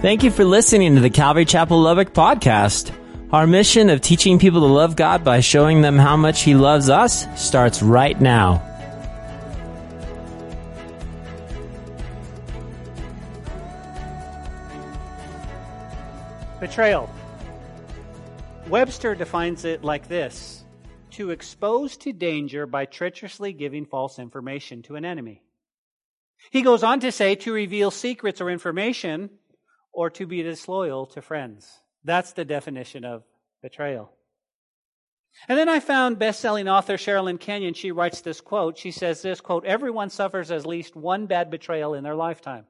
Thank you for listening to the Calvary Chapel Lubbock podcast. Our mission of teaching people to love God by showing them how much He loves us starts right now. Betrayal. Webster defines it like this to expose to danger by treacherously giving false information to an enemy. He goes on to say to reveal secrets or information or to be disloyal to friends. That's the definition of betrayal. And then I found best-selling author Sherilyn Kenyon. She writes this quote. She says this quote, everyone suffers at least one bad betrayal in their lifetime.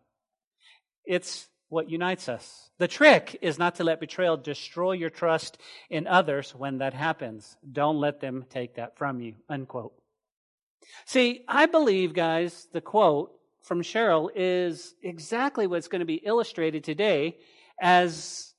It's what unites us. The trick is not to let betrayal destroy your trust in others when that happens. Don't let them take that from you. Unquote. See, I believe, guys, the quote from Cheryl is exactly what's going to be illustrated today as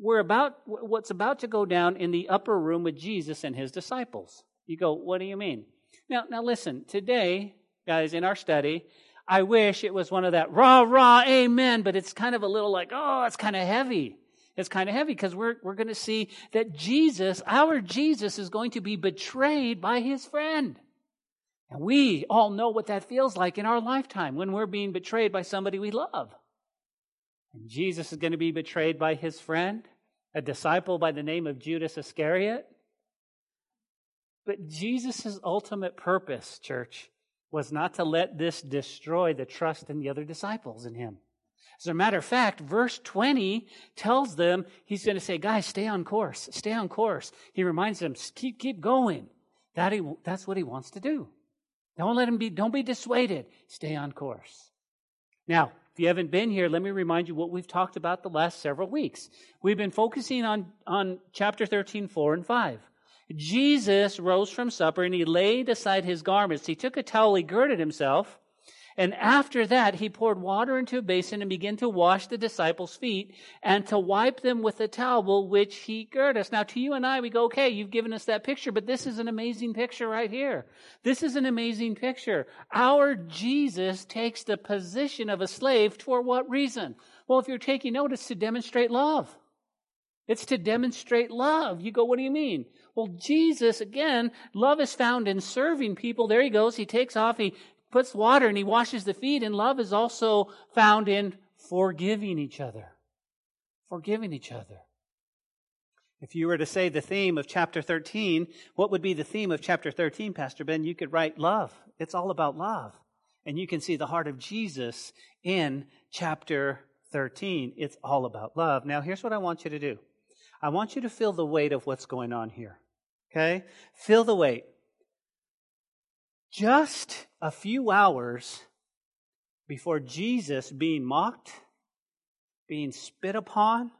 we're about what's about to go down in the upper room with Jesus and his disciples. You go, what do you mean? Now, now listen, today, guys, in our study, I wish it was one of that rah, rah, amen, but it's kind of a little like, oh, it's kind of heavy. It's kind of heavy because we're, we're going to see that Jesus, our Jesus, is going to be betrayed by his friend. And we all know what that feels like in our lifetime when we're being betrayed by somebody we love. And Jesus is going to be betrayed by his friend, a disciple by the name of Judas Iscariot. But Jesus' ultimate purpose, church, was not to let this destroy the trust in the other disciples in him. As a matter of fact, verse 20 tells them he's going to say, guys, stay on course. Stay on course. He reminds them, keep, keep going. That he, that's what he wants to do. Don't let him be, don't be dissuaded. Stay on course. Now, if you haven't been here, let me remind you what we've talked about the last several weeks. We've been focusing on, on chapter 13, 4 and 5. Jesus rose from supper and he laid aside his garments. He took a towel, he girded himself, and after that, he poured water into a basin and began to wash the disciples' feet and to wipe them with the towel which he girded us. Now, to you and I, we go, okay, you've given us that picture, but this is an amazing picture right here. This is an amazing picture. Our Jesus takes the position of a slave for what reason? Well, if you're taking note, it's to demonstrate love. It's to demonstrate love. You go, what do you mean? Well, Jesus, again, love is found in serving people. There he goes. He takes off. He puts water and he washes the feet, and love is also found in forgiving each other. Forgiving each other. If you were to say the theme of chapter 13, what would be the theme of chapter 13, Pastor Ben? You could write love. It's all about love. And you can see the heart of Jesus in chapter 13. It's all about love. Now, here's what I want you to do I want you to feel the weight of what's going on here. Okay? Feel the weight just a few hours before Jesus being mocked, being spit upon,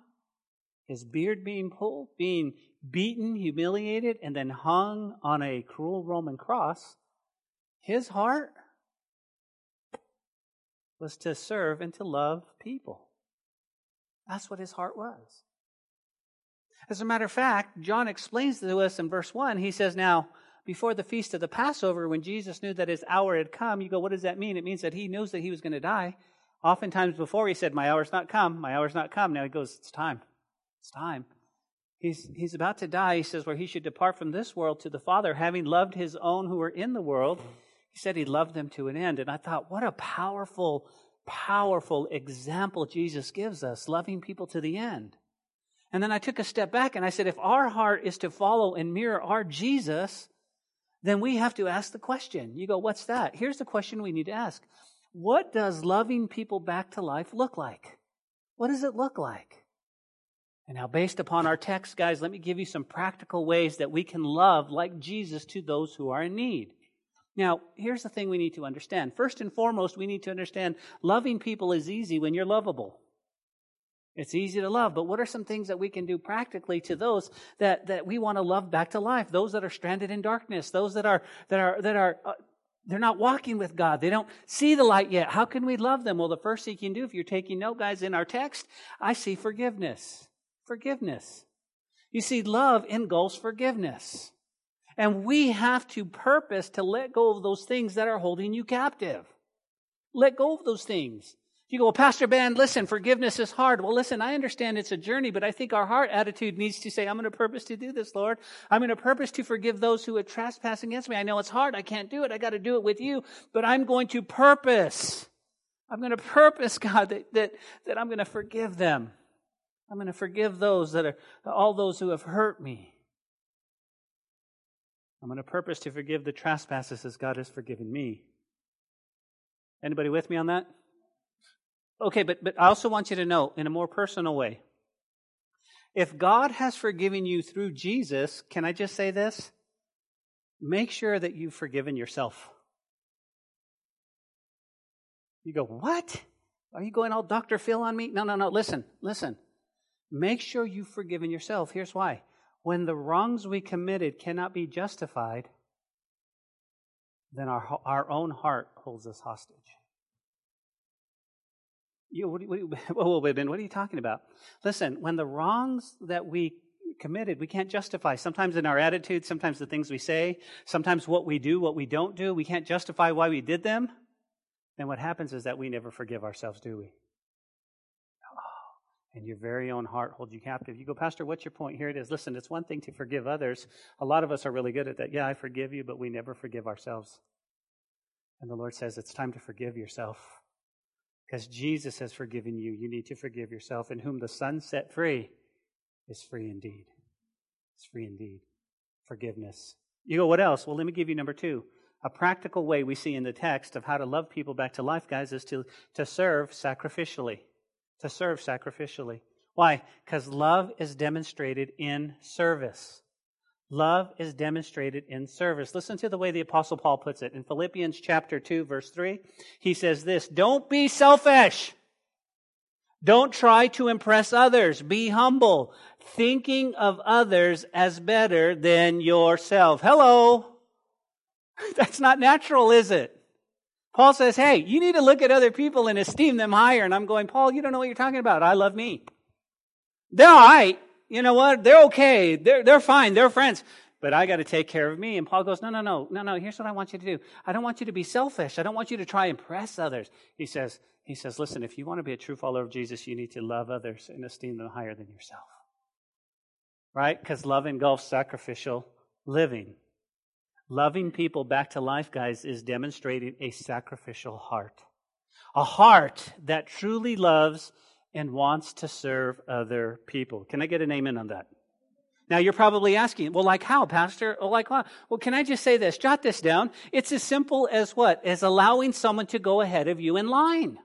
his beard being pulled, being beaten, humiliated, and then hung on a cruel Roman cross, his heart was to serve and to love people. That's what his heart was. As a matter of fact, John explains to us in verse 1, he says, Now, before the feast of the Passover, when Jesus knew that his hour had come, you go, what does that mean? It means that he knows that he was going to die. Oftentimes before he said, My hour's not come, my hour's not come. Now he goes, It's time. It's time. He's, he's about to die. He says, Where he should depart from this world to the Father, having loved his own who were in the world. He said he loved them to an end. And I thought, what a powerful, powerful example Jesus gives us, loving people to the end. And then I took a step back and I said, if our heart is to follow and mirror our Jesus, then we have to ask the question. You go, what's that? Here's the question we need to ask. What does loving people back to life look like? What does it look like? And now, based upon our text, guys, let me give you some practical ways that we can love like Jesus to those who are in need. Now, here's the thing we need to understand. First and foremost, we need to understand loving people is easy when you're lovable. It's easy to love, but what are some things that we can do practically to those that, that we want to love back to life? Those that are stranded in darkness, those that are, that are, that are, uh, they're not walking with God. They don't see the light yet. How can we love them? Well, the first thing you can do, if you're taking note, guys, in our text, I see forgiveness. Forgiveness. You see, love engulfs forgiveness. And we have to purpose to let go of those things that are holding you captive. Let go of those things. You go, well, Pastor Ben, listen, forgiveness is hard. Well, listen, I understand it's a journey, but I think our heart attitude needs to say, I'm going to purpose to do this, Lord. I'm going to purpose to forgive those who would trespass against me. I know it's hard. I can't do it. I got to do it with you, but I'm going to purpose. I'm going to purpose, God, that, that, that I'm going to forgive them. I'm going to forgive those that are, all those who have hurt me. I'm going to purpose to forgive the trespasses as God has forgiven me. Anybody with me on that? Okay, but, but I also want you to know in a more personal way. If God has forgiven you through Jesus, can I just say this? Make sure that you've forgiven yourself. You go, what? Are you going all Dr. Phil on me? No, no, no. Listen, listen. Make sure you've forgiven yourself. Here's why. When the wrongs we committed cannot be justified, then our, our own heart holds us hostage. You, what, what, whoa, wait a minute, what are you talking about? Listen, when the wrongs that we committed, we can't justify. Sometimes in our attitude, sometimes the things we say, sometimes what we do, what we don't do, we can't justify why we did them. Then what happens is that we never forgive ourselves, do we? Oh, and your very own heart holds you captive. You go, Pastor, what's your point? Here it is. Listen, it's one thing to forgive others. A lot of us are really good at that. Yeah, I forgive you, but we never forgive ourselves. And the Lord says it's time to forgive yourself. Because Jesus has forgiven you, you need to forgive yourself. And whom the Son set free is free indeed. It's free indeed. Forgiveness. You go, what else? Well, let me give you number two. A practical way we see in the text of how to love people back to life, guys, is to, to serve sacrificially. To serve sacrificially. Why? Because love is demonstrated in service. Love is demonstrated in service. Listen to the way the apostle Paul puts it. In Philippians chapter 2 verse 3, he says this, don't be selfish. Don't try to impress others. Be humble, thinking of others as better than yourself. Hello. That's not natural, is it? Paul says, hey, you need to look at other people and esteem them higher. And I'm going, Paul, you don't know what you're talking about. I love me. They're all right you know what? They're okay. They're, they're fine. They're friends. But I got to take care of me. And Paul goes, no, no, no, no, no. Here's what I want you to do. I don't want you to be selfish. I don't want you to try and impress others. He says, he says, listen, if you want to be a true follower of Jesus, you need to love others and esteem them higher than yourself. Right? Because love engulfs sacrificial living. Loving people back to life, guys, is demonstrating a sacrificial heart. A heart that truly loves and wants to serve other people. Can I get an amen on that? Now you're probably asking, well, like how, Pastor? Oh, like what? Well, can I just say this? Jot this down. It's as simple as what? As allowing someone to go ahead of you in line.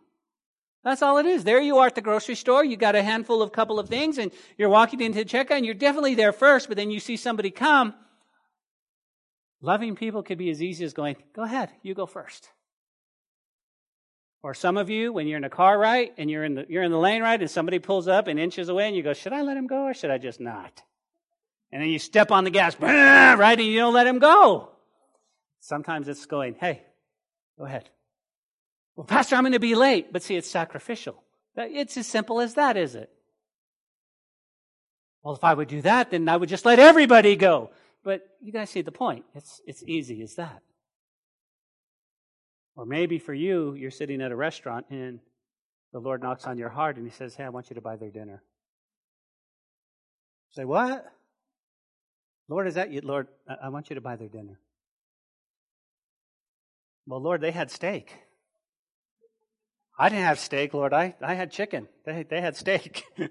That's all it is. There you are at the grocery store. You got a handful of couple of things and you're walking into the checkout and you're definitely there first, but then you see somebody come. Loving people could be as easy as going, go ahead, you go first. Or some of you, when you're in a car right and you're in the, you're in the lane right and somebody pulls up and inches away and you go, should I let him go or should I just not? And then you step on the gas, right, and you don't let him go. Sometimes it's going, hey, go ahead. Well, Pastor, I'm going to be late. But see, it's sacrificial. It's as simple as that, is it? Well, if I would do that, then I would just let everybody go. But you guys see the point. It's, it's easy as that. Or maybe for you, you're sitting at a restaurant and the Lord knocks on your heart and He says, Hey, I want you to buy their dinner. Say, What? Lord, is that you? Lord, I want you to buy their dinner. Well, Lord, they had steak. I didn't have steak, Lord. I, I had chicken. They, they had steak.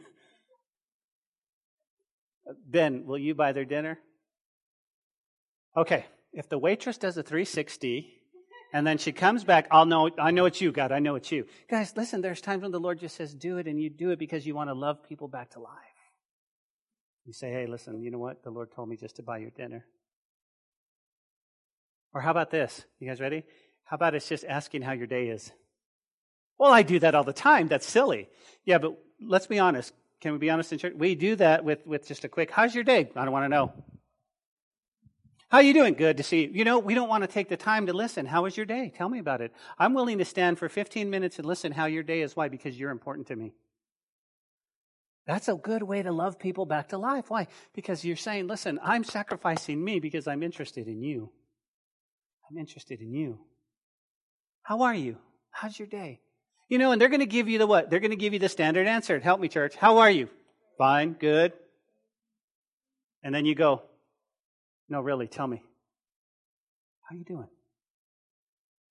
then, will you buy their dinner? Okay, if the waitress does a 360 and then she comes back, I'll know, I know it's you, God, I know it's you. Guys, listen, there's times when the Lord just says, do it, and you do it because you want to love people back to life. You say, hey, listen, you know what? The Lord told me just to buy your dinner. Or how about this? You guys ready? How about it's just asking how your day is? Well, I do that all the time. That's silly. Yeah, but let's be honest. Can we be honest in church? We do that with, with just a quick, how's your day? I don't want to know. How you doing? Good to see you. You know, we don't want to take the time to listen. How was your day? Tell me about it. I'm willing to stand for 15 minutes and listen how your day is. Why? Because you're important to me. That's a good way to love people back to life. Why? Because you're saying, listen, I'm sacrificing me because I'm interested in you. I'm interested in you. How are you? How's your day? You know, and they're going to give you the what? They're going to give you the standard answer. Help me, church. How are you? Fine, good. And then you go, no, really, tell me. How you doing?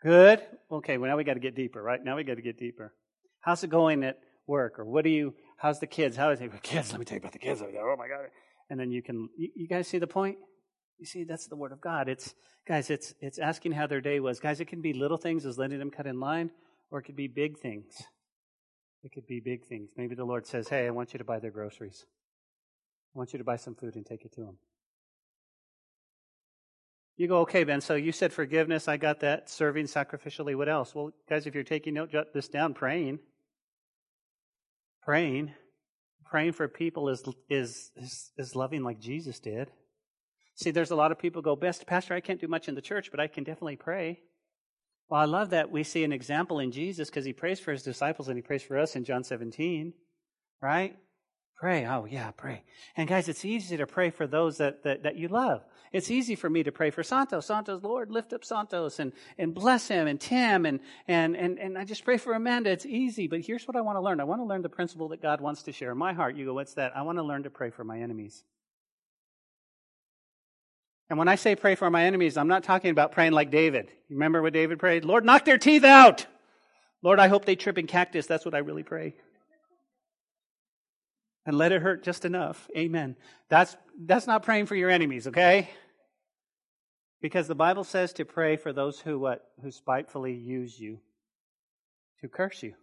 Good. Okay, well now we got to get deeper, right? Now we got to get deeper. How's it going at work? Or what do you, how's the kids? How is it? Kids, let me tell you about the kids. Over there. Oh my God. And then you can, you, you guys see the point? You see, that's the word of God. It's, guys, it's, it's asking how their day was. Guys, it can be little things as letting them cut in line, or it could be big things. It could be big things. Maybe the Lord says, hey, I want you to buy their groceries. I want you to buy some food and take it to them. You go, okay, Ben, so you said forgiveness. I got that. Serving sacrificially. What else? Well, guys, if you're taking note, jot this down. Praying. Praying. Praying for people is, is, is, is loving like Jesus did. See, there's a lot of people go, best, Pastor, I can't do much in the church, but I can definitely pray. Well, I love that we see an example in Jesus because he prays for his disciples and he prays for us in John 17, right? Pray. Oh, yeah, pray. And guys, it's easy to pray for those that, that, that you love. It's easy for me to pray for Santos. Santos, Lord, lift up Santos and, and bless him and Tim and, and, and, and I just pray for Amanda. It's easy, but here's what I want to learn. I want to learn the principle that God wants to share in my heart. You go, what's that? I want to learn to pray for my enemies. And when I say pray for my enemies, I'm not talking about praying like David. Remember what David prayed? Lord, knock their teeth out. Lord, I hope they trip in cactus. That's what I really pray and let it hurt just enough. Amen. That's, that's not praying for your enemies, okay? Because the Bible says to pray for those who what? Who spitefully use you, to curse you,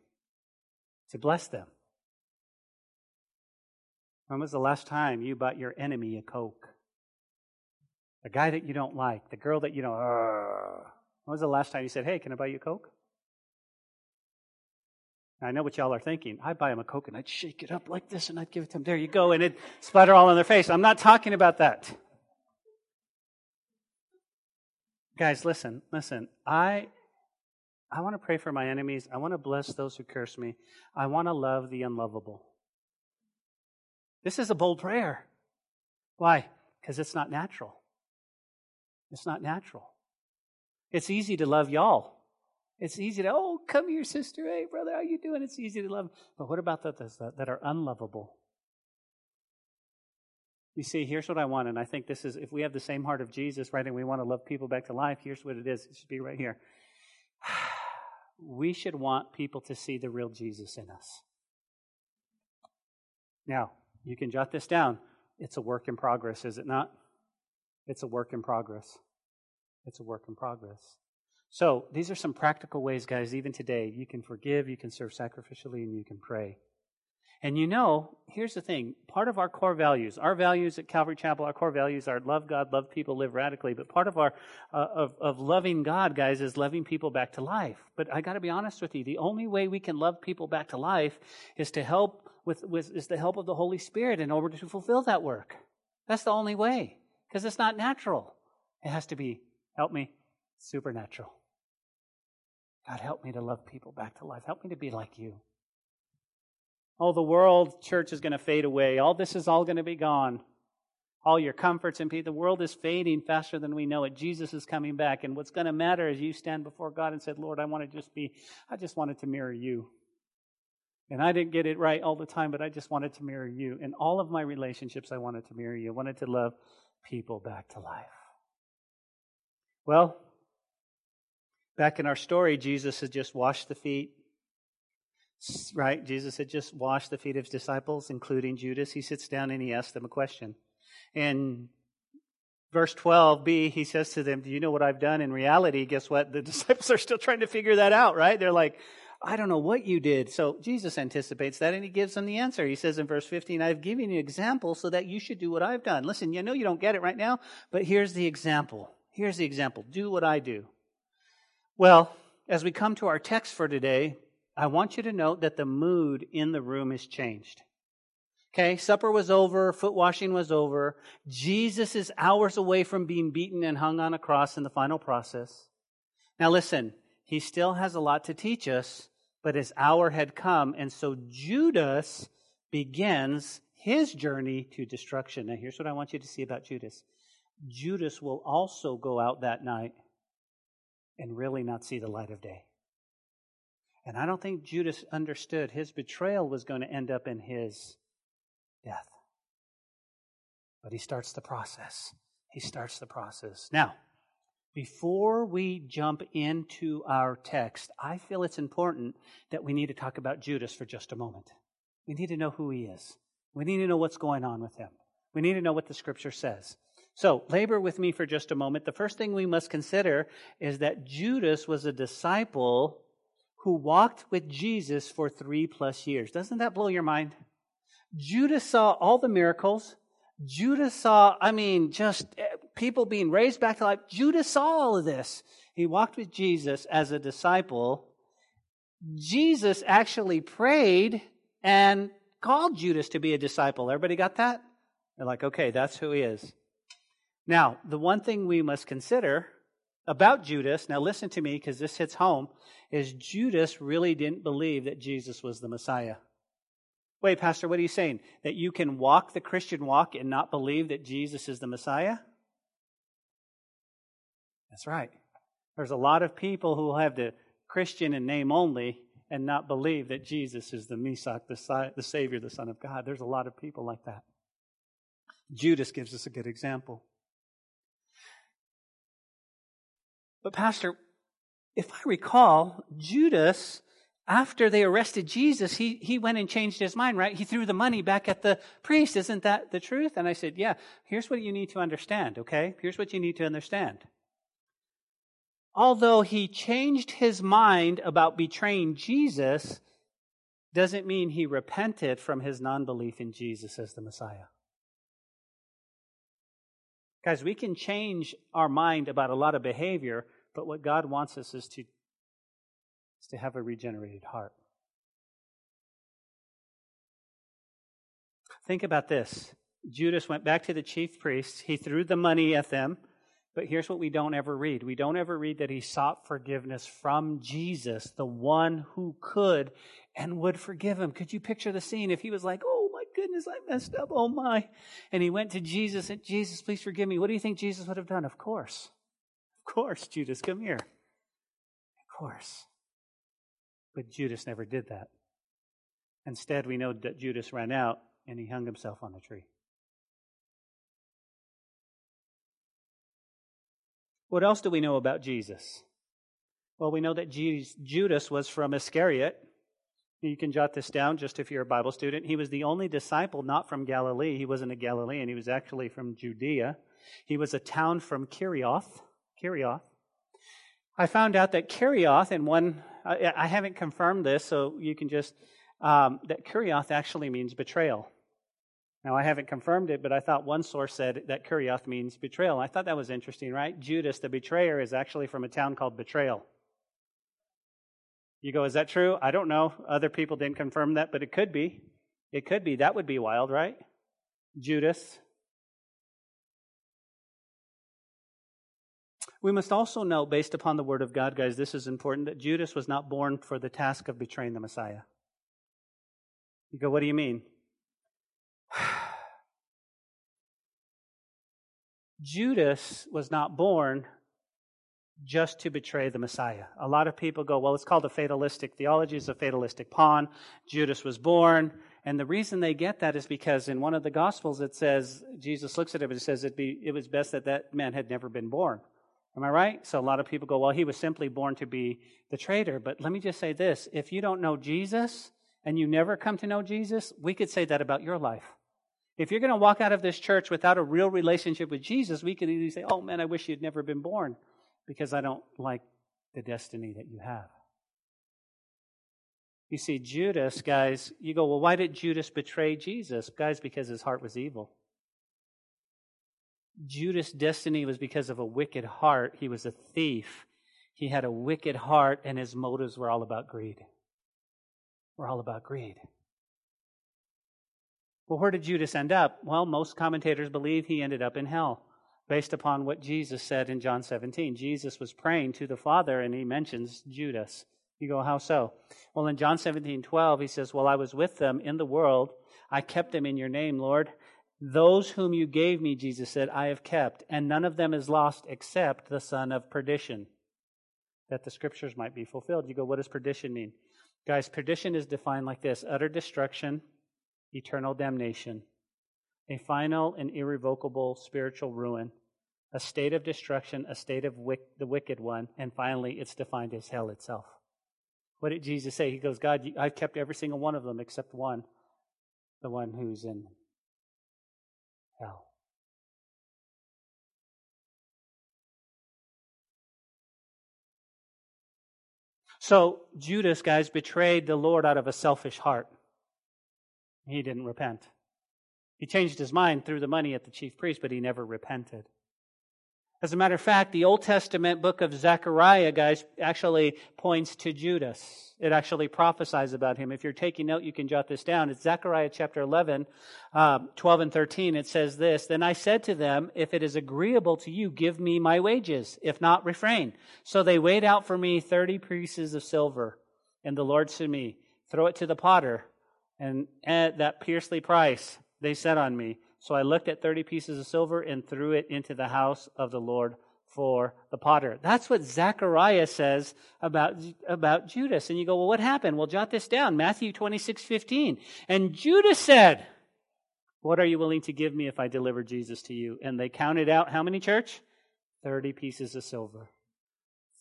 to bless them. When was the last time you bought your enemy a Coke? The guy that you don't like, the girl that you don't, when was the last time you said, hey, can I buy you a Coke? I know what y'all are thinking. I'd buy them a Coke and I'd shake it up like this and I'd give it to them. There you go. And it'd splatter all on their face. I'm not talking about that. Guys, listen, listen. I, I want to pray for my enemies. I want to bless those who curse me. I want to love the unlovable. This is a bold prayer. Why? Because it's not natural. It's not natural. It's easy to love y'all. It's easy to, oh, come here, sister. Hey, brother, how you doing? It's easy to love. But what about those that are unlovable? You see, here's what I want, and I think this is, if we have the same heart of Jesus, right, and we want to love people back to life, here's what it is. It should be right here. We should want people to see the real Jesus in us. Now, you can jot this down. It's a work in progress, is it not? It's a work in progress. It's a work in progress. So, these are some practical ways, guys, even today. You can forgive, you can serve sacrificially, and you can pray. And you know, here's the thing part of our core values, our values at Calvary Chapel, our core values are love God, love people, live radically. But part of our, uh, of, of loving God, guys, is loving people back to life. But I got to be honest with you, the only way we can love people back to life is to help with, with is the help of the Holy Spirit in order to fulfill that work. That's the only way. Because it's not natural. It has to be, help me, supernatural. God, help me to love people back to life. Help me to be like you. Oh, the world, church is going to fade away. All this is all going to be gone. All your comforts and peace. The world is fading faster than we know it. Jesus is coming back. And what's going to matter is you stand before God and said, Lord, I want to just be, I just wanted to mirror you. And I didn't get it right all the time, but I just wanted to mirror you. In all of my relationships, I wanted to mirror you. I wanted to love people back to life. Well, Back in our story, Jesus had just washed the feet, right? Jesus had just washed the feet of his disciples, including Judas. He sits down and he asks them a question. In verse 12b, he says to them, Do you know what I've done? In reality, guess what? The disciples are still trying to figure that out, right? They're like, I don't know what you did. So Jesus anticipates that and he gives them the answer. He says in verse 15, I've given you an example so that you should do what I've done. Listen, you know you don't get it right now, but here's the example. Here's the example. Do what I do. Well, as we come to our text for today, I want you to note that the mood in the room has changed. Okay, supper was over, foot washing was over. Jesus is hours away from being beaten and hung on a cross in the final process. Now listen, he still has a lot to teach us, but his hour had come, and so Judas begins his journey to destruction. Now here's what I want you to see about Judas. Judas will also go out that night and really not see the light of day. And I don't think Judas understood his betrayal was going to end up in his death. But he starts the process. He starts the process. Now, before we jump into our text, I feel it's important that we need to talk about Judas for just a moment. We need to know who he is. We need to know what's going on with him. We need to know what the scripture says. So, labor with me for just a moment. The first thing we must consider is that Judas was a disciple who walked with Jesus for three plus years. Doesn't that blow your mind? Judas saw all the miracles. Judas saw, I mean, just eh, people being raised back to life. Judas saw all of this. He walked with Jesus as a disciple. Jesus actually prayed and called Judas to be a disciple. Everybody got that? They're like, okay, that's who he is. Now, the one thing we must consider about Judas, now listen to me because this hits home, is Judas really didn't believe that Jesus was the Messiah. Wait, Pastor, what are you saying? That you can walk the Christian walk and not believe that Jesus is the Messiah? That's right. There's a lot of people who have the Christian in name only and not believe that Jesus is the Messiah, the, Savior, the Son of God. There's a lot of people like that. Judas gives us a good example. But, Pastor, if I recall, Judas, after they arrested Jesus, he, he went and changed his mind, right? He threw the money back at the priest. Isn't that the truth? And I said, Yeah, here's what you need to understand, okay? Here's what you need to understand although he changed his mind about betraying Jesus, doesn't mean he repented from his non belief in Jesus as the Messiah. Guys, we can change our mind about a lot of behavior, but what God wants us is to, is to have a regenerated heart. Think about this. Judas went back to the chief priests. He threw the money at them. But here's what we don't ever read. We don't ever read that he sought forgiveness from Jesus, the one who could and would forgive him. Could you picture the scene if he was like, oh my goodness, I messed up, oh my. And he went to Jesus and Jesus, please forgive me. What do you think Jesus would have done? Of course. Of course, Judas, come here. Of course. But Judas never did that. Instead, we know that Judas ran out and he hung himself on a tree. What else do we know about Jesus? Well, we know that Judas was from Iscariot. You can jot this down just if you're a Bible student. He was the only disciple not from Galilee. He wasn't a Galilean. He was actually from Judea. He was a town from Kerioth. Kerioth. I found out that Kerioth, and one, I, I haven't confirmed this, so you can just, um, that Kerioth actually means betrayal. Now, I haven't confirmed it, but I thought one source said that Kerioth means betrayal. I thought that was interesting, right? Judas, the betrayer, is actually from a town called Betrayal. You go, is that true? I don't know. Other people didn't confirm that, but it could be. It could be. That would be wild, right? Judas. We must also know, based upon the Word of God, guys, this is important, that Judas was not born for the task of betraying the Messiah. You go, what do you mean? Judas was not born just to betray the Messiah. A lot of people go, well, it's called a fatalistic theology, it's a fatalistic pawn. Judas was born. And the reason they get that is because in one of the Gospels it says, Jesus looks at him and says it'd be, it was best that that man had never been born. Am I right? So a lot of people go, well, he was simply born to be the traitor. But let me just say this if you don't know Jesus and you never come to know Jesus, we could say that about your life. If you're going to walk out of this church without a real relationship with Jesus, we could easily say, oh man, I wish you'd never been born because I don't like the destiny that you have. You see, Judas, guys, you go, well, why did Judas betray Jesus? Guys, because his heart was evil. Judas' destiny was because of a wicked heart. He was a thief. He had a wicked heart, and his motives were all about greed. Were all about greed. Well, where did Judas end up? Well, most commentators believe he ended up in hell based upon what Jesus said in John 17. Jesus was praying to the Father and he mentions Judas. You go, how so? Well, in John 17, 12, he says, Well, I was with them in the world. I kept them in your name, Lord. Those whom you gave me, Jesus said, I have kept, and none of them is lost except the son of perdition, that the scriptures might be fulfilled. You go, what does perdition mean? Guys, perdition is defined like this utter destruction, eternal damnation, a final and irrevocable spiritual ruin, a state of destruction, a state of wick, the wicked one, and finally it's defined as hell itself. What did Jesus say? He goes, God, I've kept every single one of them except one, the one who's in So Judas, guys, betrayed the Lord out of a selfish heart. He didn't repent. He changed his mind threw the money at the chief priest, but he never repented. As a matter of fact, the Old Testament book of Zechariah, guys, actually points to Judas. It actually prophesies about him. If you're taking note, you can jot this down. It's Zechariah chapter 11, um, 12 and 13. It says this, Then I said to them, If it is agreeable to you, give me my wages. If not, refrain. So they weighed out for me 30 pieces of silver. And the Lord said to me, Throw it to the potter. And at that piercely price they set on me. So I looked at 30 pieces of silver and threw it into the house of the Lord for the potter. That's what Zechariah says about, about Judas. And you go, well, what happened? Well, jot this down. Matthew 26, 15. And Judas said, what are you willing to give me if I deliver Jesus to you? And they counted out how many, church? 30 pieces of silver.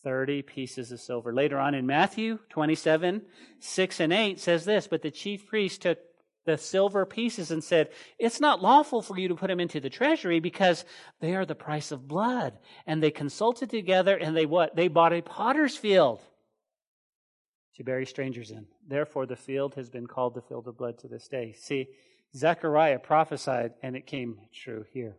30 pieces of silver. Later on in Matthew 27, 6 and 8 says this, but the chief priest took the silver pieces and said, It's not lawful for you to put them into the treasury because they are the price of blood. And they consulted together and they what? They bought a potter's field to bury strangers in. Therefore, the field has been called the field of blood to this day. See, Zechariah prophesied and it came true here.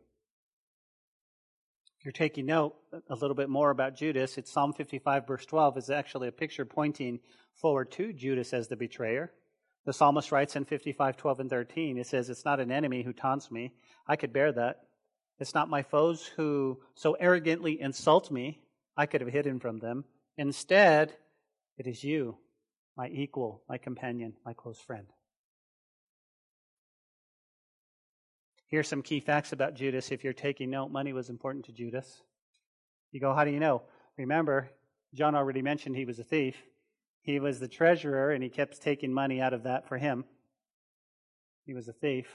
If you're taking note a little bit more about Judas, it's Psalm 55, verse 12, is actually a picture pointing forward to Judas as the betrayer. The psalmist writes in 55, 12, and 13, it says, It's not an enemy who taunts me. I could bear that. It's not my foes who so arrogantly insult me. I could have hidden from them. Instead, it is you, my equal, my companion, my close friend. Here's some key facts about Judas. If you're taking note, money was important to Judas. You go, how do you know? Remember, John already mentioned he was a thief. He was the treasurer, and he kept taking money out of that for him. He was a thief.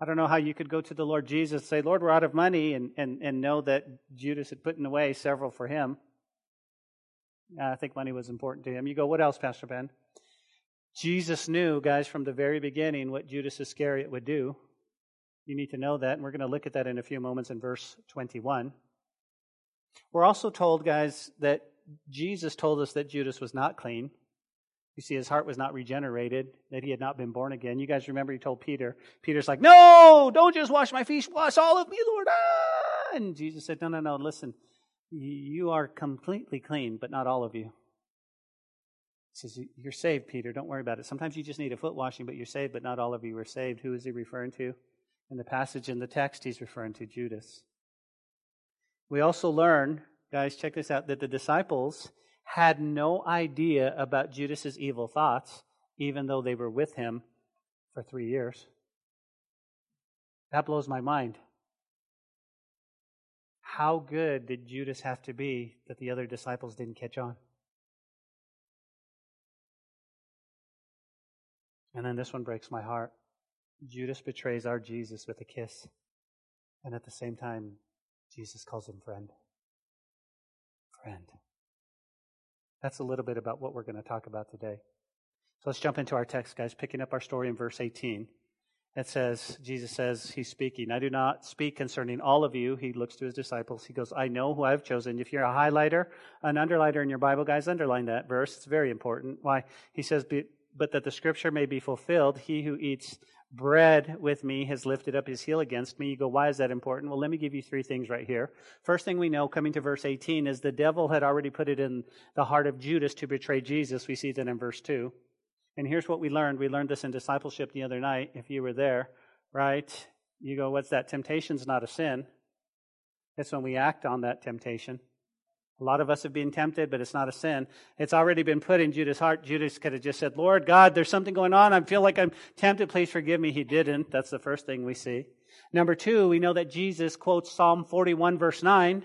I don't know how you could go to the Lord Jesus and say, Lord, we're out of money, and, and, and know that Judas had put in away several for him. I think money was important to him. You go, what else, Pastor Ben? Jesus knew, guys, from the very beginning what Judas Iscariot would do. You need to know that, and we're going to look at that in a few moments in verse 21. We're also told, guys, that Jesus told us that Judas was not clean. You see, his heart was not regenerated, that he had not been born again. You guys remember he told Peter, Peter's like, No, don't just wash my feet, wash all of me, Lord. Ah! And Jesus said, No, no, no, listen, you are completely clean, but not all of you. He says, You're saved, Peter. Don't worry about it. Sometimes you just need a foot washing, but you're saved, but not all of you are saved. Who is he referring to? In the passage in the text, he's referring to Judas. We also learn Guys, check this out that the disciples had no idea about Judas's evil thoughts, even though they were with him for three years. That blows my mind. How good did Judas have to be that the other disciples didn't catch on? And then this one breaks my heart. Judas betrays our Jesus with a kiss. And at the same time, Jesus calls him friend friend. That's a little bit about what we're going to talk about today. So let's jump into our text, guys, picking up our story in verse 18. It says, Jesus says, He's speaking. I do not speak concerning all of you. He looks to his disciples. He goes, I know who I've chosen. If you're a highlighter, an underliner in your Bible, guys, underline that verse. It's very important. Why? He says, But that the scripture may be fulfilled, he who eats bread with me has lifted up his heel against me. You go, why is that important? Well, let me give you three things right here. First thing we know, coming to verse 18, is the devil had already put it in the heart of Judas to betray Jesus. We see that in verse 2. And here's what we learned. We learned this in discipleship the other night, if you were there, right? You go, what's that? Temptation's not a sin. It's when we act on that temptation. A lot of us have been tempted, but it's not a sin. It's already been put in Judas' heart. Judas could have just said, Lord God, there's something going on. I feel like I'm tempted. Please forgive me. He didn't. That's the first thing we see. Number two, we know that Jesus quotes Psalm 41, verse 9,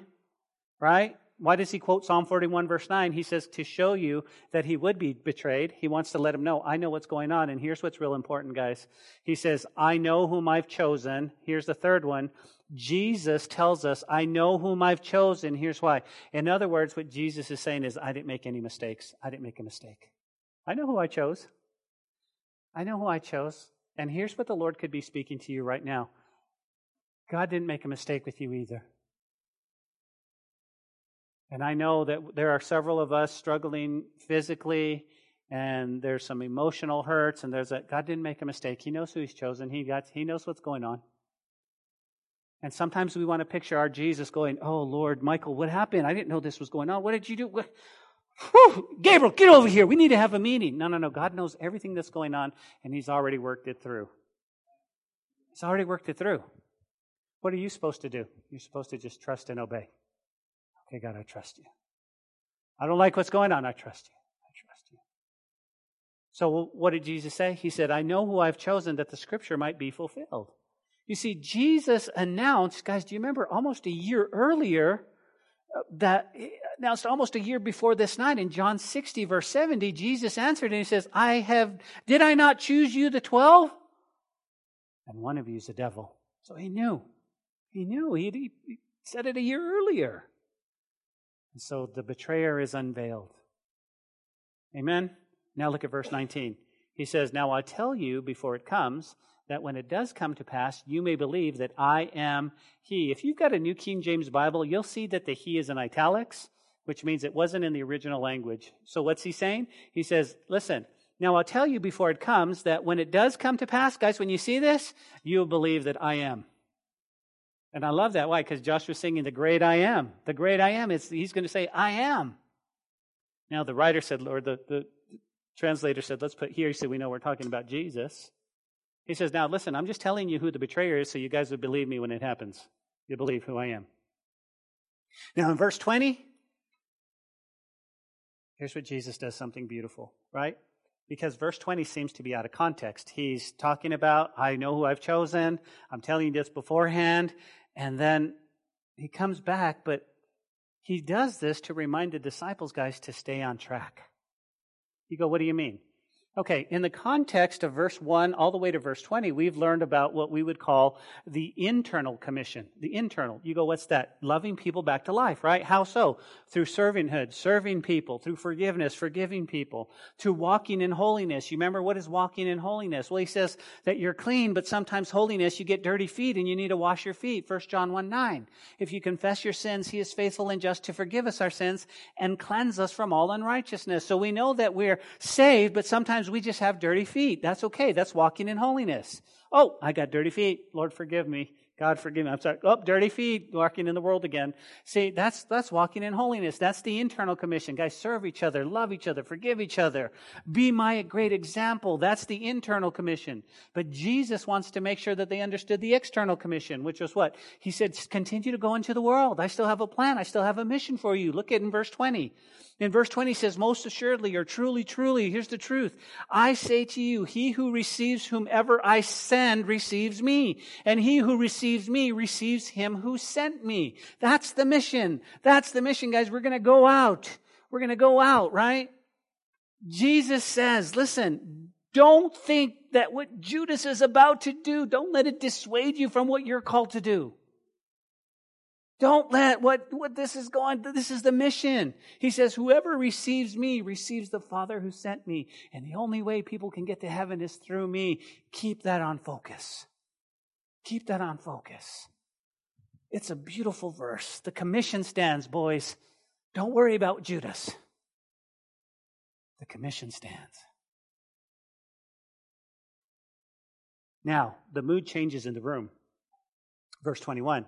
right? Why does he quote Psalm 41, verse 9? He says, to show you that he would be betrayed, he wants to let him know, I know what's going on. And here's what's real important, guys. He says, I know whom I've chosen. Here's the third one. Jesus tells us, I know whom I've chosen. Here's why. In other words, what Jesus is saying is, I didn't make any mistakes. I didn't make a mistake. I know who I chose. I know who I chose. And here's what the Lord could be speaking to you right now God didn't make a mistake with you either. And I know that there are several of us struggling physically, and there's some emotional hurts, and there's a God didn't make a mistake. He knows who He's chosen. He got He knows what's going on. And sometimes we want to picture our Jesus going, "Oh Lord, Michael, what happened? I didn't know this was going on. What did you do? What? Whew, Gabriel, get over here. We need to have a meeting." No, no, no. God knows everything that's going on, and He's already worked it through. He's already worked it through. What are you supposed to do? You're supposed to just trust and obey. Okay, God, I trust you. I don't like what's going on. I trust you. I trust you. So, what did Jesus say? He said, I know who I've chosen that the scripture might be fulfilled. You see, Jesus announced, guys, do you remember almost a year earlier uh, that announced almost a year before this night in John 60, verse 70, Jesus answered and he says, I have, did I not choose you, the 12? And one of you is the devil. So he knew. He knew. He, he said it a year earlier. And so the betrayer is unveiled. Amen? Now look at verse 19. He says, Now I tell you before it comes, that when it does come to pass, you may believe that I am He. If you've got a New King James Bible, you'll see that the He is in italics, which means it wasn't in the original language. So what's he saying? He says, Listen, now I'll tell you before it comes that when it does come to pass, guys, when you see this, you'll believe that I am. And I love that. Why? Because Joshua's singing the great I am. The great I am. It's, he's going to say, I am. Now the writer said, Lord, the, the translator said, let's put here so we know we're talking about Jesus. He says, now listen, I'm just telling you who the betrayer is so you guys would believe me when it happens. You believe who I am. Now in verse 20, here's what Jesus does something beautiful, right? Because verse 20 seems to be out of context. He's talking about, I know who I've chosen. I'm telling you this beforehand. And then he comes back, but he does this to remind the disciples, guys, to stay on track. You go, what do you mean? Okay, in the context of verse 1 all the way to verse 20, we've learned about what we would call the internal commission. The internal. You go, what's that? Loving people back to life, right? How so? Through servanthood, serving people, through forgiveness, forgiving people, through walking in holiness. You remember what is walking in holiness? Well, he says that you're clean, but sometimes holiness, you get dirty feet and you need to wash your feet. 1 John 1 9. If you confess your sins, he is faithful and just to forgive us our sins and cleanse us from all unrighteousness. So we know that we're saved, but sometimes sometimes we just have dirty feet. That's okay. That's walking in holiness. Oh, I got dirty feet. Lord, forgive me. God forgive me. I'm sorry. Oh, dirty feet, walking in the world again. See, that's, that's walking in holiness. That's the internal commission. Guys, serve each other, love each other, forgive each other. Be my great example. That's the internal commission. But Jesus wants to make sure that they understood the external commission, which was what? He said, continue to go into the world. I still have a plan. I still have a mission for you. Look at in verse 20. In verse 20 says, most assuredly or truly, truly, here's the truth. I say to you, he who receives whomever I send receives me, and he who receives me receives him who sent me. That's the mission. That's the mission, guys. We're going to go out. We're going to go out, right? Jesus says, listen, don't think that what Judas is about to do, don't let it dissuade you from what you're called to do. Don't let what, what this is going, this is the mission. He says, whoever receives me receives the Father who sent me. And the only way people can get to heaven is through me. Keep that on focus. Keep that on focus. It's a beautiful verse. The commission stands, boys. Don't worry about Judas. The commission stands. Now, the mood changes in the room. Verse 21.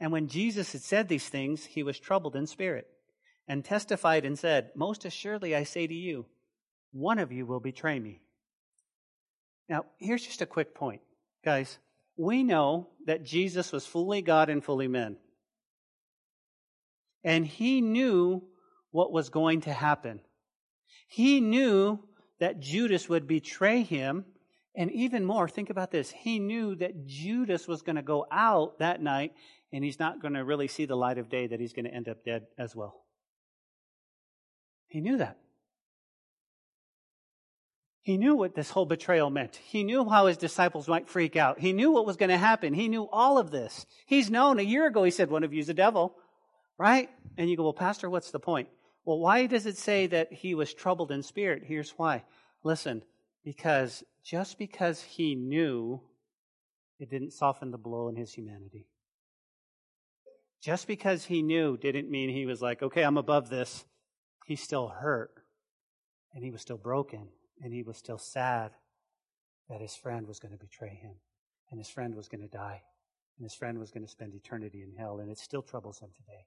And when Jesus had said these things, he was troubled in spirit and testified and said, Most assuredly I say to you, one of you will betray me. Now, here's just a quick point. Guys, we know that Jesus was fully God and fully man. And he knew what was going to happen. He knew that Judas would betray him. And even more, think about this. He knew that Judas was going to go out that night and he's not going to really see the light of day that he's going to end up dead as well. He knew that. He knew what this whole betrayal meant. He knew how his disciples might freak out. He knew what was going to happen. He knew all of this. He's known a year ago, he said, one of you is a devil, right? And you go, well, Pastor, what's the point? Well, why does it say that he was troubled in spirit? Here's why. Listen, because just because he knew, it didn't soften the blow in his humanity. Just because he knew didn't mean he was like, okay, I'm above this. He still hurt and he was still broken and he was still sad that his friend was going to betray him, and his friend was going to die, and his friend was going to spend eternity in hell, and it still troubles him today.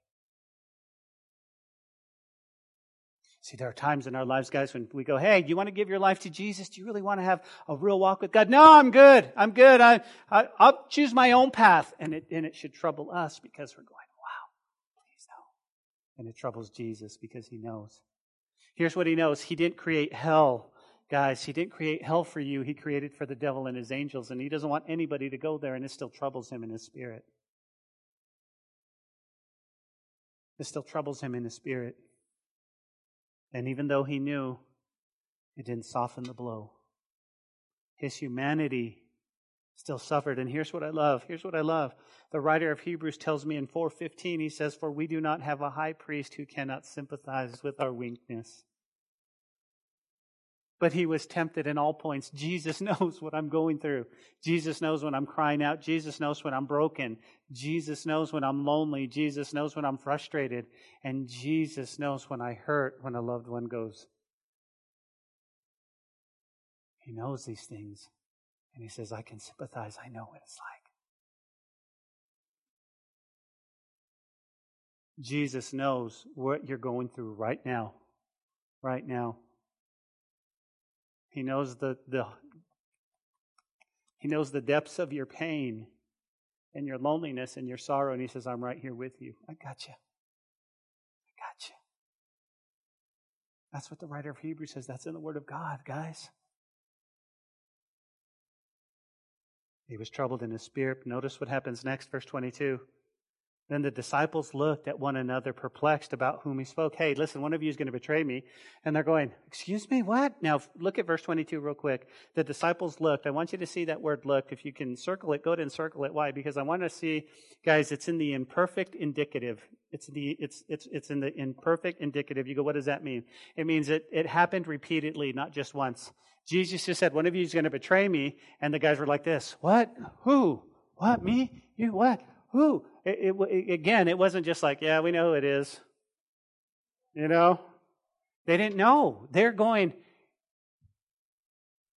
See, there are times in our lives, guys, when we go, Hey, do you want to give your life to Jesus? Do you really want to have a real walk with God? No, I'm good. I'm good. I, I, will choose my own path. And it, and it should trouble us because we're going. And it troubles Jesus because he knows. Here's what he knows He didn't create hell Guys, he didn't create hell for you. He created for the devil and his angels, and he doesn't want anybody to go there, and it still troubles him in his spirit. It still troubles him in his spirit. And even though he knew, it didn't soften the blow. His humanity still suffered. And here's what I love. Here's what I love. The writer of Hebrews tells me in 415, he says, For we do not have a high priest who cannot sympathize with our weakness but he was tempted in all points. Jesus knows what I'm going through. Jesus knows when I'm crying out. Jesus knows when I'm broken. Jesus knows when I'm lonely. Jesus knows when I'm frustrated. And Jesus knows when I hurt when a loved one goes. He knows these things. And he says, I can sympathize. I know what it's like. Jesus knows what you're going through right now. Right now. He knows the, the He knows the depths of your pain and your loneliness and your sorrow, and he says, I'm right here with you. I got you. I got you. That's what the writer of Hebrews says. That's in the Word of God, guys. He was troubled in his spirit. Notice what happens next, verse 22. Then the disciples looked at one another, perplexed about whom he spoke. Hey, listen, one of you is going to betray me. And they're going, Excuse me, what? Now, look at verse 22 real quick. The disciples looked. I want you to see that word looked. If you can circle it, go ahead and circle it. Why? Because I want to see, guys, it's in the imperfect indicative. It's, the, it's, it's, it's in the imperfect indicative. You go, What does that mean? It means it, it happened repeatedly, not just once. Jesus just said, One of you is going to betray me. And the guys were like this What? Who? What? Me? You? What? Who? It, it, again, it wasn't just like, yeah, we know who it is. You know? They didn't know. They're going,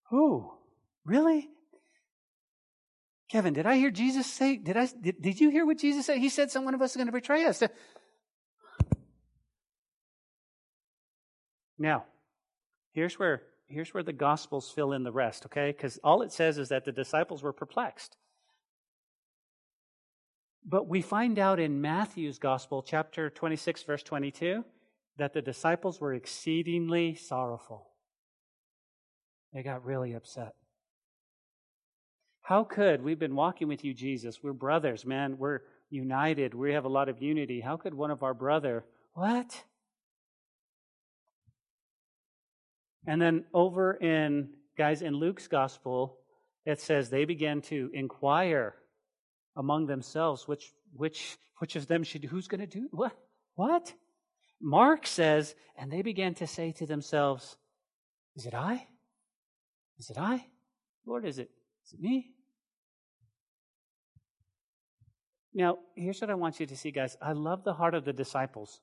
who? Really? Kevin, did I hear Jesus say, did I, did, did you hear what Jesus said? He said someone of us is going to betray us. Now, here's where, here's where the gospels fill in the rest, okay? Because all it says is that the disciples were perplexed. But we find out in Matthew's Gospel, chapter 26, verse 22, that the disciples were exceedingly sorrowful. They got really upset. How could, we've been walking with you, Jesus, we're brothers, man, we're united, we have a lot of unity. How could one of our brother, what? And then over in, guys, in Luke's Gospel, it says they began to inquire among themselves which which which of them should who's going to do what what? Mark says and they began to say to themselves is it i? Is it i? Lord is it is it me? Now here's what i want you to see guys. I love the heart of the disciples.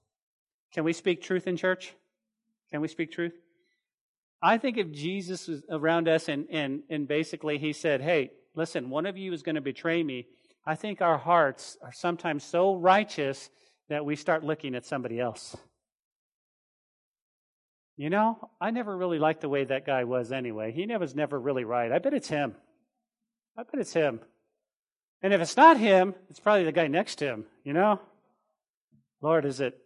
Can we speak truth in church? Can we speak truth i think if jesus was around us and and and basically he said hey listen one of you is going to betray me I think our hearts are sometimes so righteous that we start looking at somebody else. You know, I never really liked the way that guy was anyway. He was never really right. I bet it's him. I bet it's him. And if it's not him, it's probably the guy next to him, you know? Lord, is it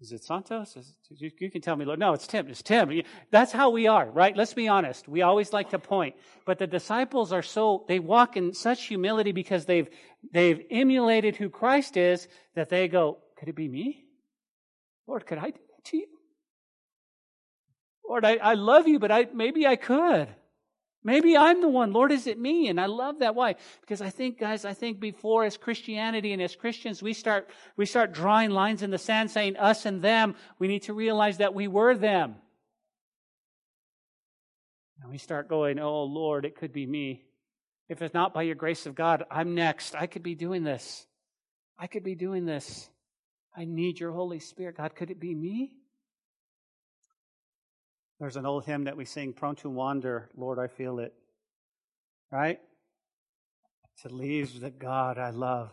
is it Santos? Is it, you, can tell me, Lord. No, it's Tim. It's Tim. That's how we are, right? Let's be honest. We always like to point. But the disciples are so, they walk in such humility because they've, they've emulated who Christ is that they go, could it be me? Lord, could I do that to you? Lord, I, I love you, but I, maybe I could. Maybe I'm the one. Lord, is it me? And I love that. Why? Because I think, guys, I think before as Christianity and as Christians, we start, we start drawing lines in the sand saying us and them. We need to realize that we were them. And we start going, oh, Lord, it could be me. If it's not by your grace of God, I'm next. I could be doing this. I could be doing this. I need your Holy Spirit. God, could it be me? There's an old hymn that we sing, Prone to Wander, Lord, I feel it. Right? To leave the God I love.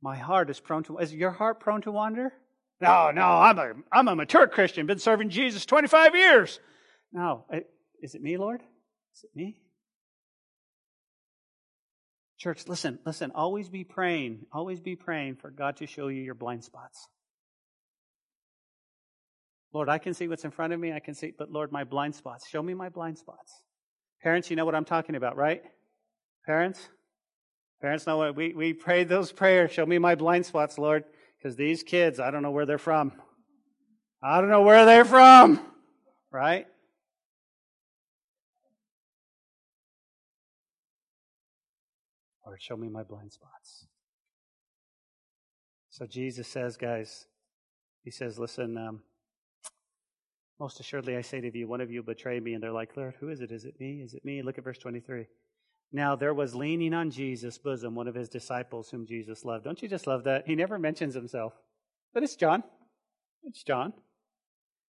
My heart is prone to, is your heart prone to wander? No, no, I'm a, I'm a mature Christian, been serving Jesus 25 years. No, is it me, Lord? Is it me? Church, listen, listen, always be praying, always be praying for God to show you your blind spots. Lord, I can see what's in front of me, I can see, but Lord, my blind spots. Show me my blind spots. Parents, you know what I'm talking about, right? Parents? Parents know what we, we prayed those prayers. Show me my blind spots, Lord, because these kids, I don't know where they're from. I don't know where they're from, right? Lord, show me my blind spots. So Jesus says, guys, he says, listen, um, most assuredly, I say to you, one of you will betray me. And they're like, Lord, who is it? Is it me? Is it me? Look at verse 23. Now there was leaning on Jesus' bosom one of his disciples whom Jesus loved. Don't you just love that? He never mentions himself. But it's John. It's John.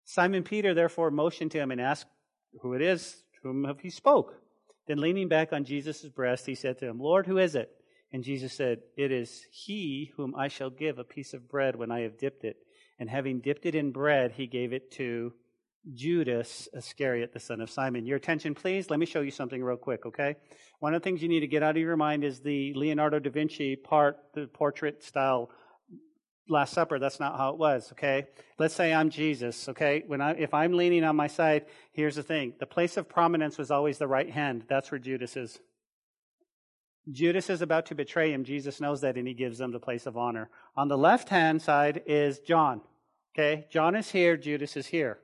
Simon Peter therefore motioned to him and asked who it is, whom have he spoke. Then leaning back on Jesus' breast, he said to him, Lord, who is it? And Jesus said, It is he whom I shall give a piece of bread when I have dipped it. And having dipped it in bread, he gave it to Judas Iscariot, the son of Simon. Your attention, please. Let me show you something real quick, okay? One of the things you need to get out of your mind is the Leonardo da Vinci part, the portrait style Last Supper. That's not how it was, okay? Let's say I'm Jesus, okay? When I, if I'm leaning on my side, here's the thing. The place of prominence was always the right hand. That's where Judas is. Judas is about to betray him. Jesus knows that and he gives them the place of honor. On the left hand side is John. Okay? John is here, Judas is here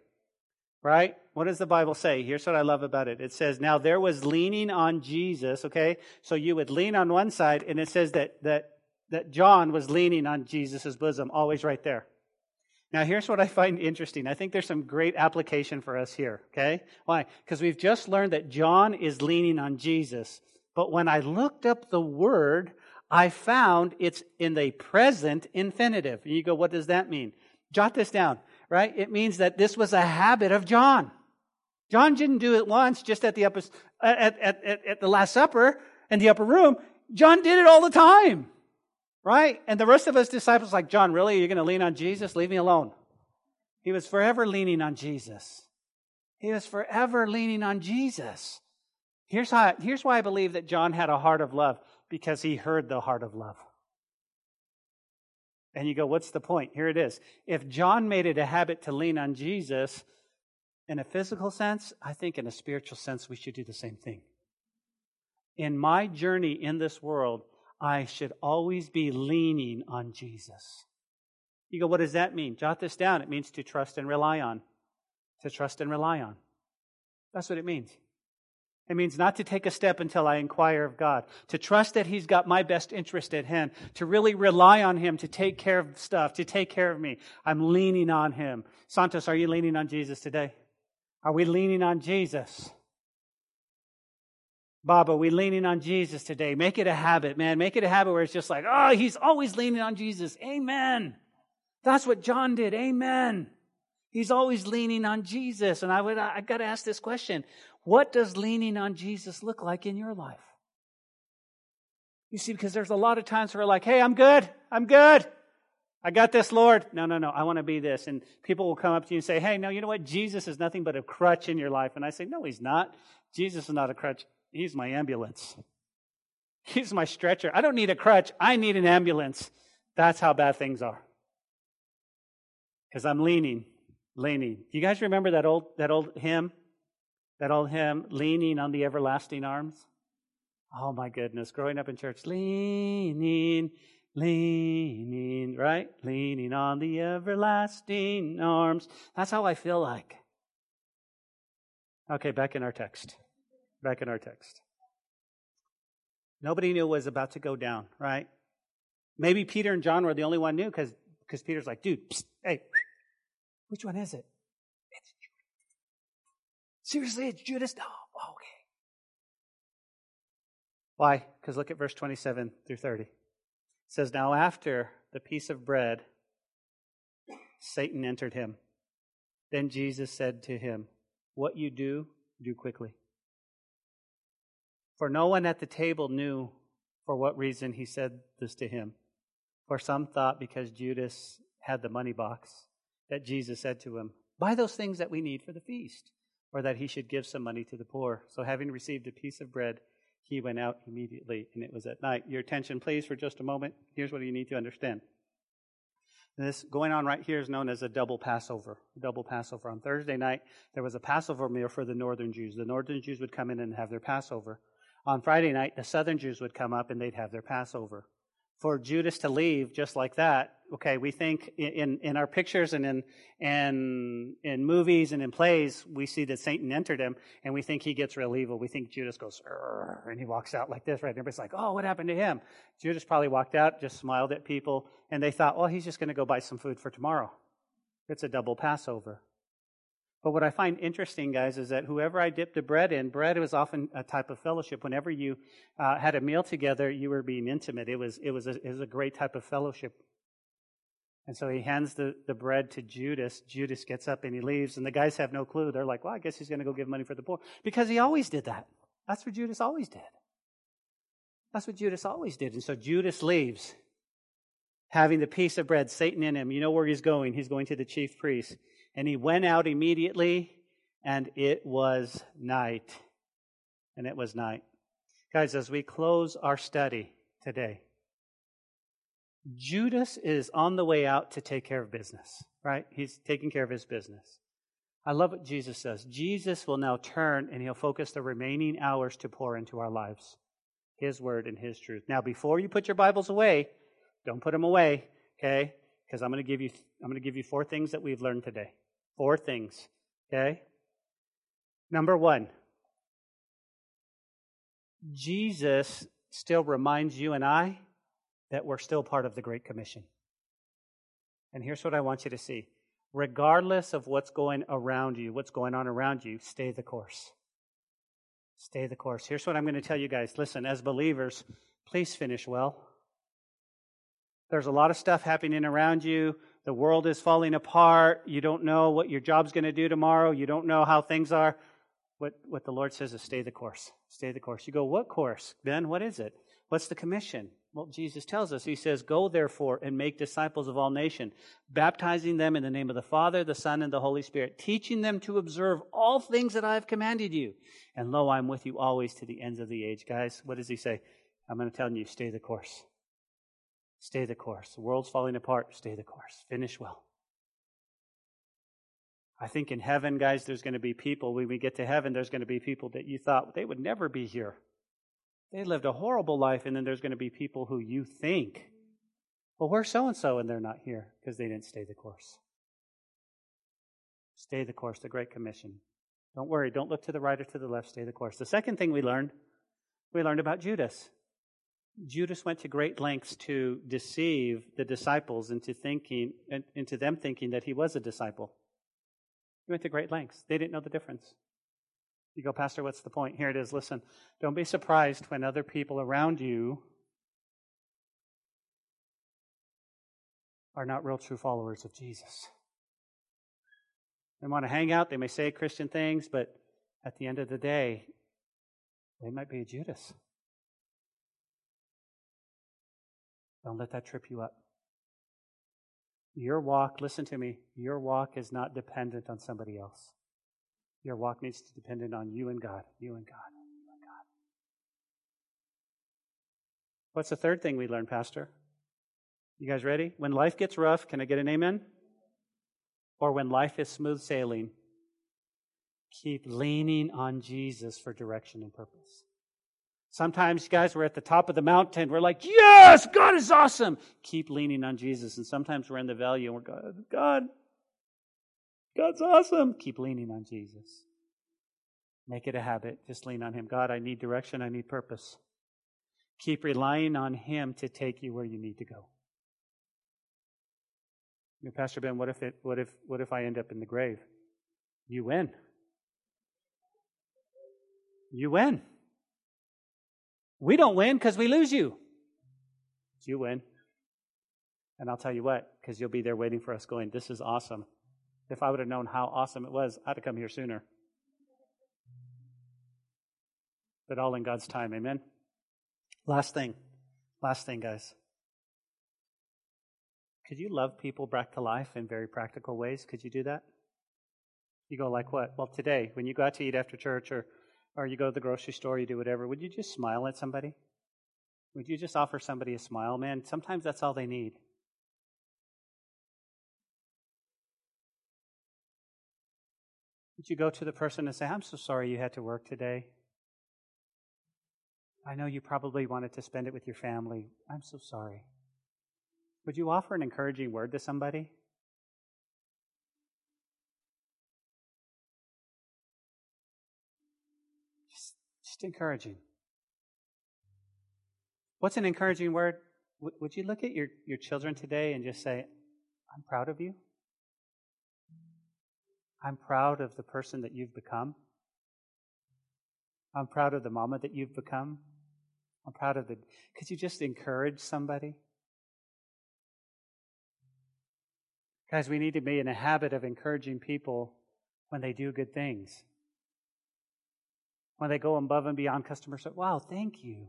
right? What does the Bible say? Here's what I love about it. It says, now there was leaning on Jesus, okay? So you would lean on one side, and it says that, that, that John was leaning on Jesus' bosom, always right there. Now, here's what I find interesting. I think there's some great application for us here, okay? Why? Because we've just learned that John is leaning on Jesus. But when I looked up the word, I found it's in the present infinitive. And you go, what does that mean? Jot this down right? It means that this was a habit of John. John didn't do it once just at the upper, at, at, at, at the Last Supper in the upper room. John did it all the time, right? And the rest of us disciples like, John, really? You're going to lean on Jesus? Leave me alone. He was forever leaning on Jesus. He was forever leaning on Jesus. Here's, how, here's why I believe that John had a heart of love because he heard the heart of love. And you go, what's the point? Here it is. If John made it a habit to lean on Jesus in a physical sense, I think in a spiritual sense, we should do the same thing. In my journey in this world, I should always be leaning on Jesus. You go, what does that mean? Jot this down. It means to trust and rely on. To trust and rely on. That's what it means. It means not to take a step until I inquire of God, to trust that He's got my best interest at hand, to really rely on Him to take care of stuff, to take care of me. I'm leaning on Him. Santos, are you leaning on Jesus today? Are we leaning on Jesus? Bob, are we leaning on Jesus today? Make it a habit, man. Make it a habit where it's just like, oh, he's always leaning on Jesus. Amen. That's what John did. Amen. He's always leaning on Jesus. And I would, I got to ask this question. What does leaning on Jesus look like in your life? You see, because there's a lot of times where we're like, hey, I'm good. I'm good. I got this, Lord. No, no, no. I want to be this. And people will come up to you and say, hey, no, you know what? Jesus is nothing but a crutch in your life. And I say, no, he's not. Jesus is not a crutch. He's my ambulance. He's my stretcher. I don't need a crutch. I need an ambulance. That's how bad things are. Because I'm leaning, leaning. You guys remember that old, that old hymn? That old hymn, leaning on the everlasting arms? Oh my goodness, growing up in church, leaning, leaning, right? Leaning on the everlasting arms. That's how I feel like. Okay, back in our text. Back in our text. Nobody knew what was about to go down, right? Maybe Peter and John were the only one knew because Peter's like, dude, psst, hey, which one is it? Seriously, it's Judas? No, oh, okay. Why? Because look at verse 27 through 30. It says, Now after the piece of bread, Satan entered him. Then Jesus said to him, What you do, do quickly. For no one at the table knew for what reason he said this to him. For some thought because Judas had the money box that Jesus said to him, Buy those things that we need for the feast, or that he should give some money to the poor. So having received a piece of bread, he went out immediately, and it was at night. Your attention, please, for just a moment. Here's what you need to understand. This going on right here is known as a double Passover. Double Passover. On Thursday night, there was a Passover meal for the northern Jews. The northern Jews would come in and have their Passover. On Friday night, the southern Jews would come up and they'd have their Passover for Judas to leave just like that, okay, we think in, in our pictures and in, and in movies and in plays, we see that Satan entered him and we think he gets real evil. We think Judas goes, and he walks out like this, right? Everybody's like, oh, what happened to him? Judas probably walked out, just smiled at people, and they thought, well, he's just going to go buy some food for tomorrow. It's a double Passover. But what I find interesting, guys, is that whoever I dipped the bread in, bread was often a type of fellowship. Whenever you uh, had a meal together, you were being intimate. It was, it was, a, it was a great type of fellowship. And so he hands the, the bread to Judas. Judas gets up and he leaves, and the guys have no clue. They're like, well, I guess he's going to go give money for the poor. Because he always did that. That's what Judas always did. That's what Judas always did. And so Judas leaves, having the piece of bread, Satan in him. You know where he's going. He's going to the chief priest. And he went out immediately, and it was night. And it was night. Guys, as we close our study today, Judas is on the way out to take care of business, right? He's taking care of his business. I love what Jesus says. Jesus will now turn and he'll focus the remaining hours to pour into our lives. His word and his truth. Now, before you put your Bibles away, don't put them away, okay? Because I'm going to give you, I'm going to give you four things that we've learned today. Four things. Okay? Number one, Jesus still reminds you and I that we're still part of the Great Commission. And here's what I want you to see. Regardless of what's going around you, what's going on around you, stay the course. Stay the course. Here's what I'm going to tell you guys. Listen, as believers, please finish well. There's a lot of stuff happening around you. The world is falling apart. You don't know what your job's going to do tomorrow. You don't know how things are. What, what the Lord says is stay the course. Stay the course. You go, what course? Ben, what is it? What's the commission? Well, Jesus tells us, He says, Go therefore and make disciples of all nations, baptizing them in the name of the Father, the Son, and the Holy Spirit, teaching them to observe all things that I have commanded you. And lo, I'm with you always to the ends of the age. Guys, what does He say? I'm going to tell you, stay the course. Stay the course. The world's falling apart. Stay the course. Finish well. I think in heaven, guys, there's going to be people, when we get to heaven, there's going to be people that you thought they would never be here. They lived a horrible life, and then there's going to be people who you think, well, where's so and so? And they're not here because they didn't stay the course. Stay the course, the Great Commission. Don't worry, don't look to the right or to the left, stay the course. The second thing we learned, we learned about Judas. Judas went to great lengths to deceive the disciples into thinking, into them thinking that he was a disciple. He went to great lengths. They didn't know the difference. You go, Pastor, what's the point? Here it is. Listen, don't be surprised when other people around you are not real true followers of Jesus. They want to hang out, they may say Christian things, but at the end of the day, they might be a Judas. Don't let that trip you up. Your walk, listen to me, your walk is not dependent on somebody else. Your walk needs to depend on you and God, you and God, you and God. What's the third thing we learned, Pastor? You guys ready? When life gets rough, can I get an amen? or when life is smooth sailing, keep leaning on Jesus for direction and purpose. Sometimes, guys, we're at the top of the mountain. We're like, yes, God is awesome. Keep leaning on Jesus. And sometimes we're in the valley and we're God, God, God's awesome. Keep leaning on Jesus. Make it a habit. Just lean on Him. God, I need direction. I need purpose. Keep relying on Him to take you where you need to go. Pastor Ben, what if it, what if, what if I end up in the grave? You win. You win. We don't win because we lose you. You win. And I'll tell you what, because you'll be there waiting for us going, this is awesome. If I would have known how awesome it was, I'd have come here sooner. But all in God's time, amen? Last thing. Last thing, guys. Could you love people back to life in very practical ways? Could you do that? You go like what? Well, today, when you go out to eat after church or, or you go to the grocery store, you do whatever, would you just smile at somebody? Would you just offer somebody a smile? Man, sometimes that's all they need. Would you go to the person and say, I'm so sorry you had to work today? I know you probably wanted to spend it with your family. I'm so sorry. Would you offer an encouraging word to somebody? Encouraging. What's an encouraging word? W- would you look at your, your children today and just say, I'm proud of you? I'm proud of the person that you've become. I'm proud of the mama that you've become. I'm proud of the. Could you just encourage somebody? Guys, we need to be in a habit of encouraging people when they do good things. When they go above and beyond customer service. Wow, thank you.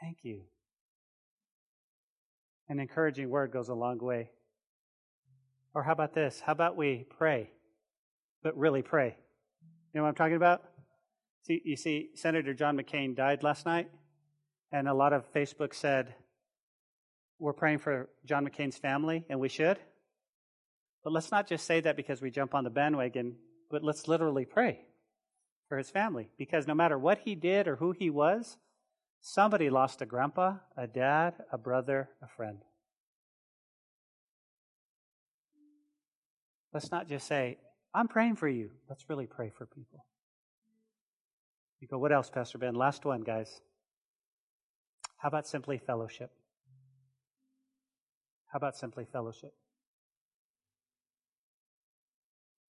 Thank you. An encouraging word goes a long way. Or how about this? How about we pray, but really pray? You know what I'm talking about? See, you see, Senator John McCain died last night, and a lot of Facebook said, We're praying for John McCain's family, and we should. But let's not just say that because we jump on the bandwagon, but let's literally pray for his family. Because no matter what he did or who he was, somebody lost a grandpa, a dad, a brother, a friend. Let's not just say, I'm praying for you. Let's really pray for people. You go, what else, Pastor Ben? Last one, guys. How about simply fellowship? How about simply fellowship?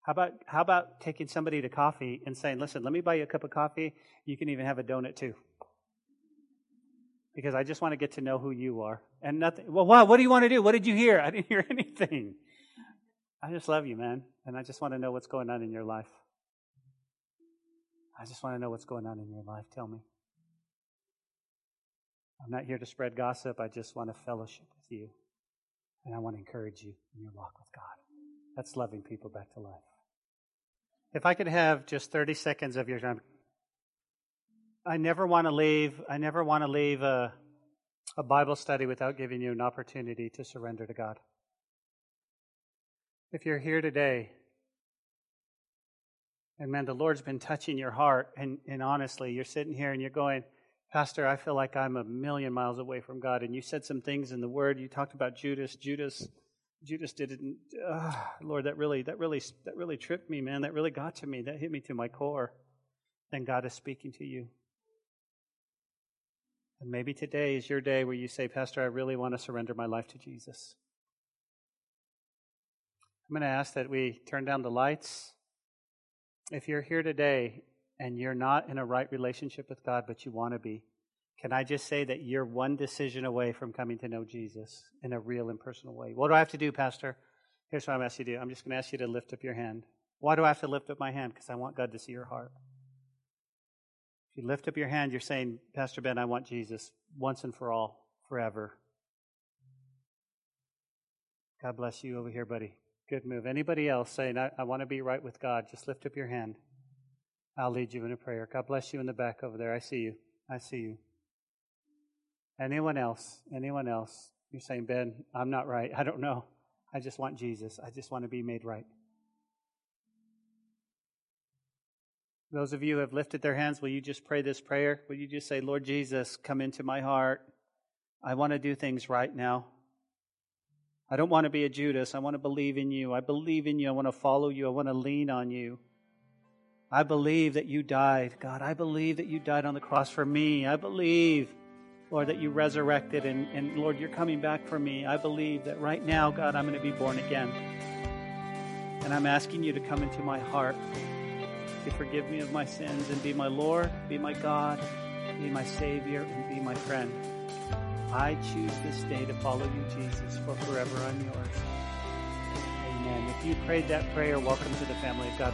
How about how about taking somebody to coffee and saying, "Listen, let me buy you a cup of coffee. You can even have a donut too." Because I just want to get to know who you are. And nothing Well, wow, what do you want to do? What did you hear? I didn't hear anything. I just love you, man, and I just want to know what's going on in your life. I just want to know what's going on in your life. Tell me. I'm not here to spread gossip. I just want to fellowship with you. And I want to encourage you in your walk with God. That's loving people back to life. If I could have just 30 seconds of your time. I never want to leave, I never want to leave a, a Bible study without giving you an opportunity to surrender to God. If you're here today and man, the Lord's been touching your heart, and, and honestly, you're sitting here and you're going, Pastor, I feel like I'm a million miles away from God. And you said some things in the Word. You talked about Judas. Judas, Judas did it. Uh, Lord, that really, that really, that really tripped me, man. That really got to me. That hit me to my core. Then God is speaking to you. And maybe today is your day where you say, Pastor, I really want to surrender my life to Jesus. I'm going to ask that we turn down the lights. If you're here today and you're not in a right relationship with God, but you want to be, can I just say that you're one decision away from coming to know Jesus in a real and personal way? What do I have to do, Pastor? Here's what I'm asking you to do. I'm just going to ask you to lift up your hand. Why do I have to lift up my hand? Because I want God to see your heart. If you lift up your hand, you're saying, Pastor Ben, I want Jesus once and for all, forever. God bless you over here, buddy. Good move. Anybody else saying, I, I want to be right with God, just lift up your hand. I'll lead you in a prayer. God bless you in the back over there. I see you. I see you. Anyone else? Anyone else? You're saying, Ben, I'm not right. I don't know. I just want Jesus. I just want to be made right. Those of you who have lifted their hands, will you just pray this prayer? Will you just say, Lord Jesus, come into my heart? I want to do things right now. I don't want to be a Judas. I want to believe in you. I believe in you. I want to follow you. I want to lean on you. I believe that you died. God, I believe that you died on the cross for me. I believe, Lord, that you resurrected. And, and Lord, you're coming back for me. I believe that right now, God, I'm going to be born again. And I'm asking you to come into my heart to forgive me of my sins and be my Lord, be my God, be my Savior, and be my friend. I choose this day to follow you, Jesus, for forever I'm yours. Amen. If you prayed that prayer, welcome to the family of God.